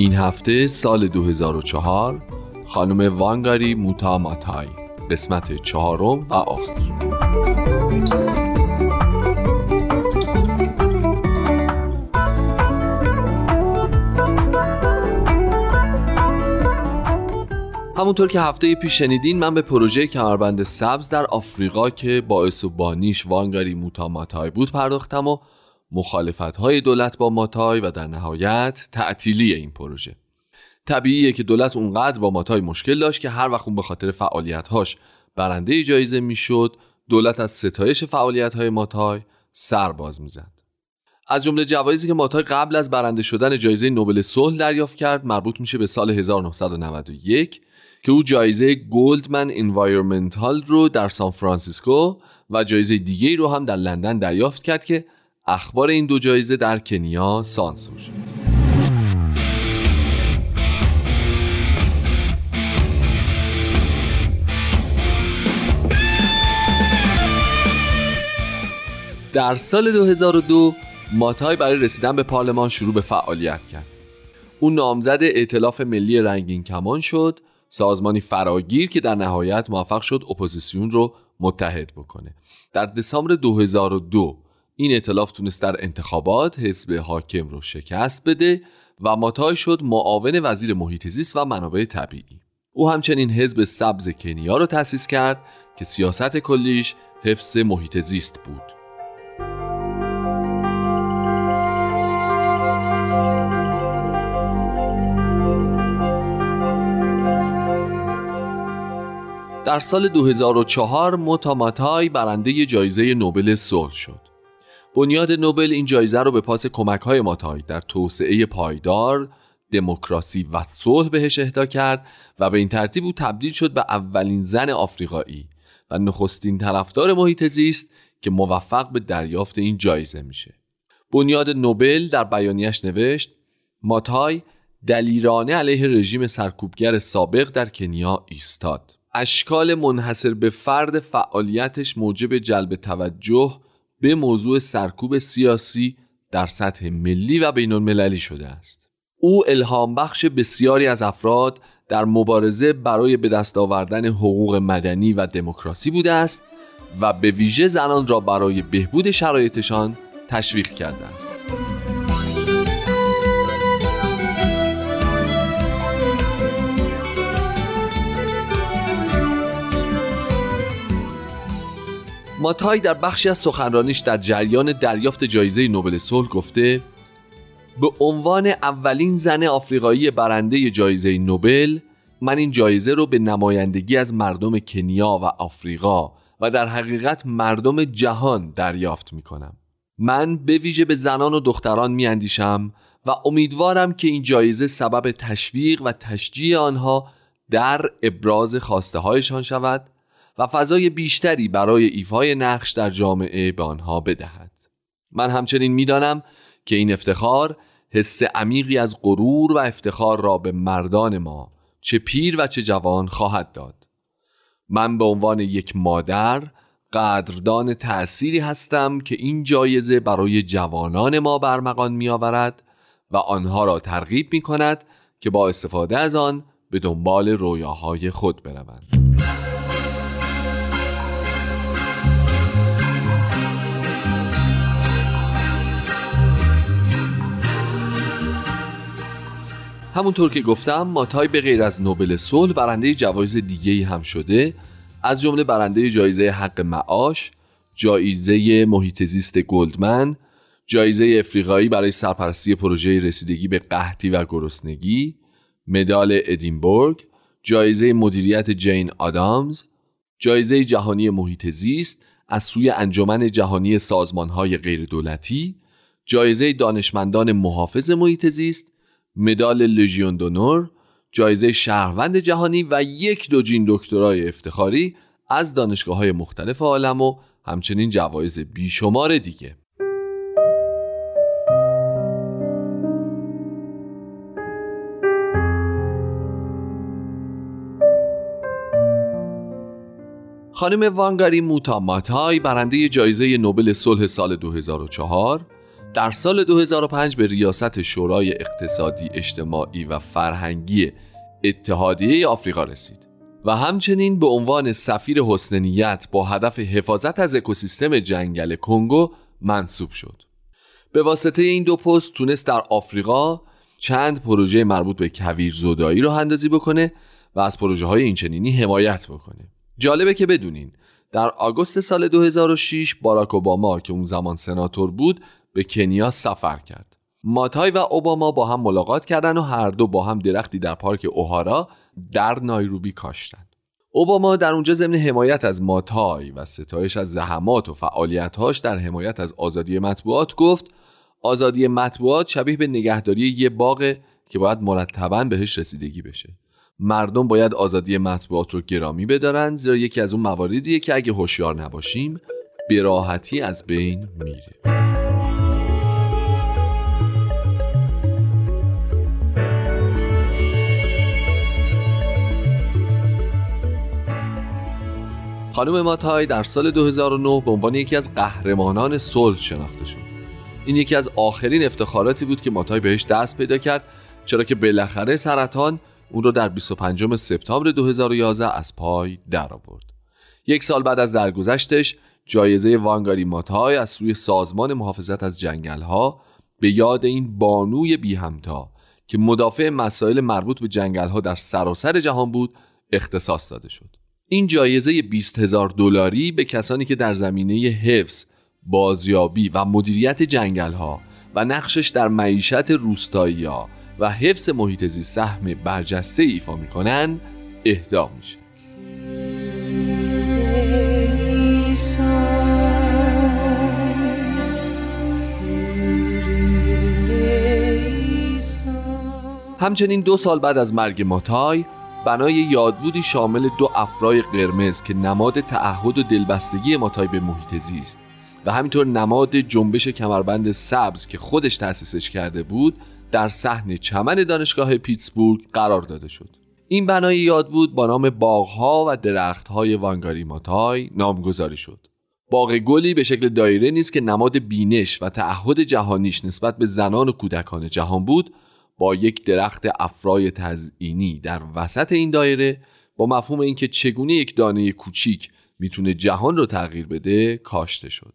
این هفته سال 2004 خانم وانگاری موتا ماتای قسمت چهارم و آخر. همونطور که هفته پیش شنیدین من به پروژه کمربند سبز در آفریقا که باعث و بانیش وانگاری موتا ماتای بود پرداختم و مخالفت های دولت با ماتای و در نهایت تعطیلی این پروژه. طبیعیه که دولت اونقدر با ماتای مشکل داشت که هر وقت اون به خاطر فعالیت‌هاش برنده جایزه می‌شد دولت از ستایش فعالیت‌های ماتای سر باز می‌زد. از جمله جوایزی که ماتای قبل از برنده شدن جایزه نوبل صلح دریافت کرد مربوط میشه به سال 1991 که او جایزه Goldman Environmental رو در سان فرانسیسکو و جایزه دیگه رو هم در لندن دریافت کرد که اخبار این دو جایزه در کنیا سانسور شد. در سال 2002 ماتای برای رسیدن به پارلمان شروع به فعالیت کرد. او نامزد ائتلاف ملی رنگین کمان شد سازمانی فراگیر که در نهایت موفق شد اپوزیسیون رو متحد بکنه. در دسامبر 2002 این ائتلاف تونست در انتخابات حزب حاکم رو شکست بده و ماتای شد معاون وزیر محیط زیست و منابع طبیعی او همچنین حزب سبز کنیا رو تأسیس کرد که سیاست کلیش حفظ محیط زیست بود در سال 2004 موتاماتای برنده جایزه نوبل صلح شد. بنیاد نوبل این جایزه رو به پاس کمک های ماتای در توسعه پایدار، دموکراسی و صلح بهش اهدا کرد و به این ترتیب او تبدیل شد به اولین زن آفریقایی و نخستین طرفدار محیط زیست که موفق به دریافت این جایزه میشه. بنیاد نوبل در بیانیش نوشت ماتای دلیرانه علیه رژیم سرکوبگر سابق در کنیا ایستاد. اشکال منحصر به فرد فعالیتش موجب جلب توجه به موضوع سرکوب سیاسی در سطح ملی و بین المللی شده است او الهام بخش بسیاری از افراد در مبارزه برای به دست آوردن حقوق مدنی و دموکراسی بوده است و به ویژه زنان را برای بهبود شرایطشان تشویق کرده است. ماتای در بخشی از سخنرانیش در جریان دریافت جایزه نوبل صلح گفته به عنوان اولین زن آفریقایی برنده جایزه نوبل من این جایزه رو به نمایندگی از مردم کنیا و آفریقا و در حقیقت مردم جهان دریافت می کنم من به ویژه به زنان و دختران می اندیشم و امیدوارم که این جایزه سبب تشویق و تشجیع آنها در ابراز خواسته هایشان شود. و فضای بیشتری برای ایفای نقش در جامعه به آنها بدهد. من همچنین می‌دانم که این افتخار حس عمیقی از غرور و افتخار را به مردان ما چه پیر و چه جوان خواهد داد. من به عنوان یک مادر قدردان تأثیری هستم که این جایزه برای جوانان ما برمغان می آورد و آنها را ترغیب می کند که با استفاده از آن به دنبال رویاهای خود بروند. همونطور که گفتم ماتای به غیر از نوبل صلح برنده جوایز دیگه هم شده. از جمله برنده جایزه حق معاش جایزه محیط زیست گلدمن جایزه افریقایی برای سرپرستی پروژه رسیدگی به قحطی و گرسنگی مدال ادینبورگ جایزه مدیریت جین آدامز جایزه جهانی محیط زیست از سوی انجمن جهانی سازمانهای غیردولتی جایزه دانشمندان محافظ محیط زیست مدال لژیون دونور جایزه شهروند جهانی و یک دوجین دکترای افتخاری از دانشگاه های مختلف عالم و همچنین جوایز بیشمار دیگه. خانم وانگاری موتا ماتای برنده جایزه نوبل صلح سال 2004 در سال 2005 به ریاست شورای اقتصادی اجتماعی و فرهنگی اتحادیه آفریقا رسید و همچنین به عنوان سفیر حسن با هدف حفاظت از اکوسیستم جنگل کنگو منصوب شد. به واسطه این دو پست تونست در آفریقا چند پروژه مربوط به کویر زودایی رو اندازی بکنه و از پروژه های اینچنینی حمایت بکنه. جالبه که بدونین در آگوست سال 2006 باراک اوباما که اون زمان سناتور بود به کنیا سفر کرد. ماتای و اوباما با هم ملاقات کردن و هر دو با هم درختی در پارک اوهارا در نایروبی کاشتند. اوباما در اونجا ضمن حمایت از ماتای و ستایش از زحمات و فعالیتهاش در حمایت از آزادی مطبوعات گفت آزادی مطبوعات شبیه به نگهداری یه باغ که باید مرتبا بهش رسیدگی بشه. مردم باید آزادی مطبوعات رو گرامی بدارن زیرا یکی از اون مواردیه که اگه هوشیار نباشیم به راحتی از بین میره. خانم ماتای در سال 2009 به عنوان یکی از قهرمانان صلح شناخته شد این یکی از آخرین افتخاراتی بود که ماتای بهش دست پیدا کرد چرا که بالاخره سرطان اون رو در 25 سپتامبر 2011 از پای درآورد. یک سال بعد از درگذشتش جایزه وانگاری ماتای از سوی سازمان محافظت از جنگل ها به یاد این بانوی بی همتا که مدافع مسائل مربوط به جنگل ها در سراسر جهان بود اختصاص داده شد. این جایزه 20 هزار دلاری به کسانی که در زمینه حفظ، بازیابی و مدیریت جنگل ها و نقشش در معیشت روستایی ها و حفظ محیط زیست سهم برجسته ایفا می‌کنن اهدا میشه. همچنین دو سال بعد از مرگ ماتای بنای یادبودی شامل دو افرای قرمز که نماد تعهد و دلبستگی ماتای به محیط زیست و همینطور نماد جنبش کمربند سبز که خودش تأسیسش کرده بود در صحن چمن دانشگاه پیتسبورگ قرار داده شد. این بنای یاد بود با نام باغها و درختهای وانگاری ماتای نامگذاری شد. باغ گلی به شکل دایره نیست که نماد بینش و تعهد جهانیش نسبت به زنان و کودکان جهان بود با یک درخت افرای تزئینی در وسط این دایره با مفهوم اینکه چگونه یک دانه کوچیک می‌تونه جهان رو تغییر بده کاشته شد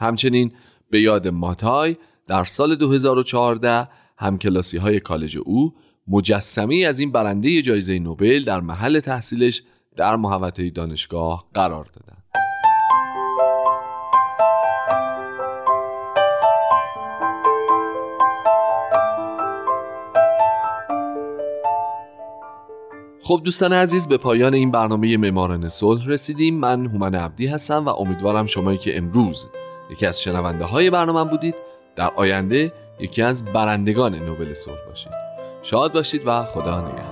همچنین به یاد ماتای در سال 2014 همکلاسی های کالج او مجسمه از این برنده جایزه نوبل در محل تحصیلش در محوطه دانشگاه قرار دادند. خب دوستان عزیز به پایان این برنامه معماران صلح رسیدیم. من هومن عبدی هستم و امیدوارم شمایی که امروز یکی از شنونده های برنامه بودید. در آینده یکی از برندگان نوبل صلح باشید. شاد باشید و خدا نگهدار.